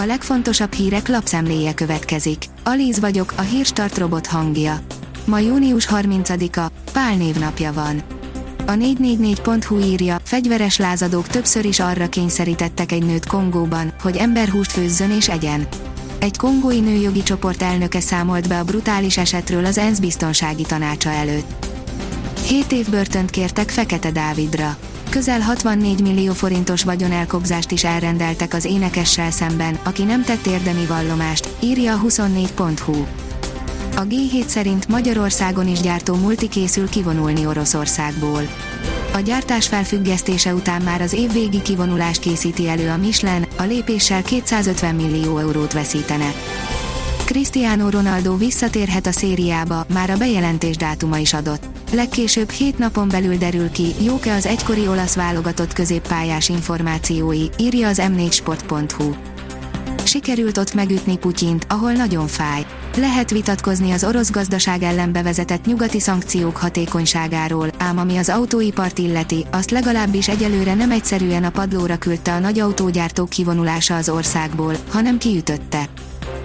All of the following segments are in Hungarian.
A legfontosabb hírek lapszemléje következik. Alíz vagyok, a hírstart robot hangja. Ma június 30-a, Pál névnapja van. A 444.hu írja, fegyveres lázadók többször is arra kényszerítettek egy nőt Kongóban, hogy emberhúst főzzön és egyen. Egy kongói nőjogi csoport elnöke számolt be a brutális esetről az ENSZ biztonsági tanácsa előtt. 7 év börtönt kértek Fekete Dávidra. Közel 64 millió forintos vagyonelkobzást is elrendeltek az énekessel szemben, aki nem tett érdemi vallomást, írja a 24.hu. A G7 szerint Magyarországon is gyártó multi készül kivonulni Oroszországból. A gyártás felfüggesztése után már az évvégi kivonulást készíti elő a Michelin, a lépéssel 250 millió eurót veszítene. Cristiano Ronaldo visszatérhet a szériába, már a bejelentés dátuma is adott. Legkésőbb 7 napon belül derül ki, jók-e az egykori olasz válogatott középpályás információi, írja az m4sport.hu. Sikerült ott megütni Putyint, ahol nagyon fáj. Lehet vitatkozni az orosz gazdaság ellen bevezetett nyugati szankciók hatékonyságáról, ám ami az autóipart illeti, azt legalábbis egyelőre nem egyszerűen a padlóra küldte a nagy autógyártók kivonulása az országból, hanem kiütötte.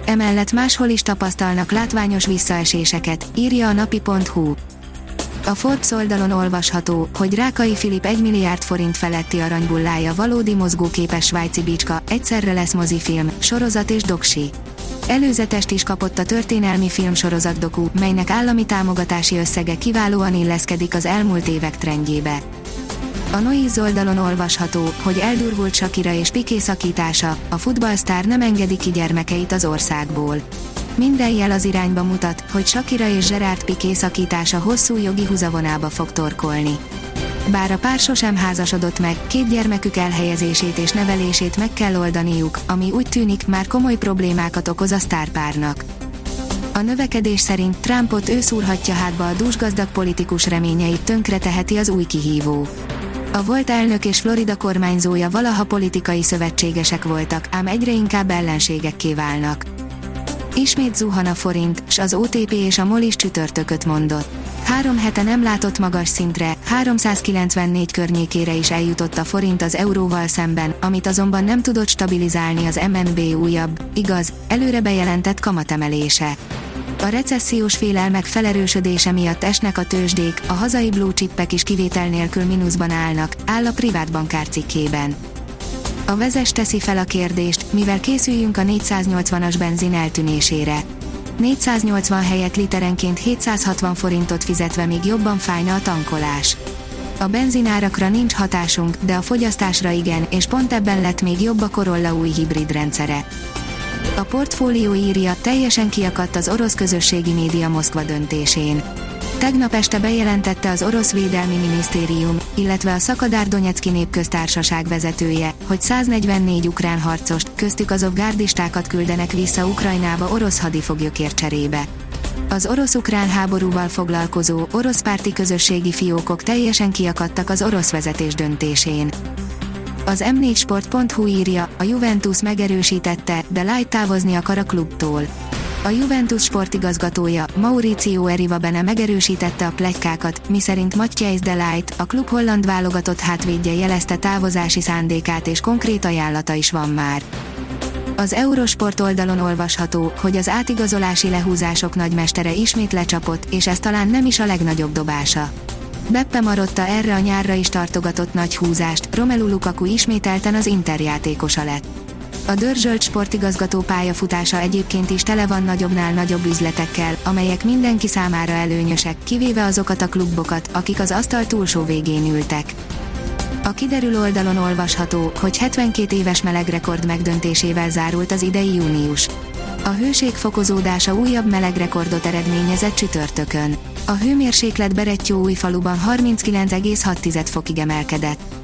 Emellett máshol is tapasztalnak látványos visszaeséseket, írja a napi.hu. A Forbes oldalon olvasható, hogy Rákai Filip 1 milliárd forint feletti aranybullája valódi mozgóképes svájci bicska, egyszerre lesz mozifilm, sorozat és doksi. Előzetest is kapott a történelmi filmsorozat doku, melynek állami támogatási összege kiválóan illeszkedik az elmúlt évek trendjébe. A Noiz oldalon olvasható, hogy eldurvult Shakira és Piqué szakítása, a futballsztár nem engedi ki gyermekeit az országból. Minden jel az irányba mutat, hogy Shakira és Gerard Piqué szakítása hosszú jogi húzavonába fog torkolni. Bár a pár sosem házasodott meg, két gyermekük elhelyezését és nevelését meg kell oldaniuk, ami úgy tűnik már komoly problémákat okoz a sztárpárnak. A növekedés szerint Trumpot ő szúrhatja hátba a dúsgazdag politikus reményeit tönkre teheti az új kihívó. A volt elnök és Florida kormányzója valaha politikai szövetségesek voltak, ám egyre inkább ellenségekké válnak. Ismét zuhan a forint, s az OTP és a MOL is csütörtököt mondott. Három hete nem látott magas szintre, 394 környékére is eljutott a forint az euróval szemben, amit azonban nem tudott stabilizálni az MNB újabb, igaz, előre bejelentett kamatemelése. A recessziós félelmek felerősödése miatt esnek a tőzsdék, a hazai blue chippek is kivétel nélkül mínuszban állnak, áll a privát bankár cikkében. A vezes teszi fel a kérdést, mivel készüljünk a 480-as benzin eltűnésére. 480 helyett literenként 760 forintot fizetve még jobban fájna a tankolás. A benzinárakra nincs hatásunk, de a fogyasztásra igen, és pont ebben lett még jobb a Corolla új hibrid rendszere. A portfólió írja, teljesen kiakadt az orosz közösségi média Moszkva döntésén. Tegnap este bejelentette az orosz védelmi minisztérium, illetve a Szakadár Donetszki népköztársaság vezetője, hogy 144 ukrán harcost, köztük azok gárdistákat küldenek vissza Ukrajnába orosz hadifoglyokért cserébe. Az orosz-ukrán háborúval foglalkozó, orosz párti közösségi fiókok teljesen kiakadtak az orosz vezetés döntésén. Az m4sport.hu írja, a Juventus megerősítette, de Light távozni akar a klubtól. A Juventus sportigazgatója, Mauricio Erivabene megerősítette a plegykákat, miszerint Matthijs de Light, a klub holland válogatott hátvédje jelezte távozási szándékát és konkrét ajánlata is van már. Az Eurosport oldalon olvasható, hogy az átigazolási lehúzások nagymestere ismét lecsapott, és ez talán nem is a legnagyobb dobása. Beppe Marotta erre a nyárra is tartogatott nagy húzást, Romelu Lukaku ismételten az Inter játékosa lett. A dörzsölt sportigazgató pályafutása egyébként is tele van nagyobbnál nagyobb üzletekkel, amelyek mindenki számára előnyösek, kivéve azokat a klubokat, akik az asztal túlsó végén ültek. A kiderül oldalon olvasható, hogy 72 éves melegrekord megdöntésével zárult az idei június. A hőség fokozódása újabb melegrekordot eredményezett csütörtökön. A hőmérséklet Berettyó új faluban 39,6 fokig emelkedett.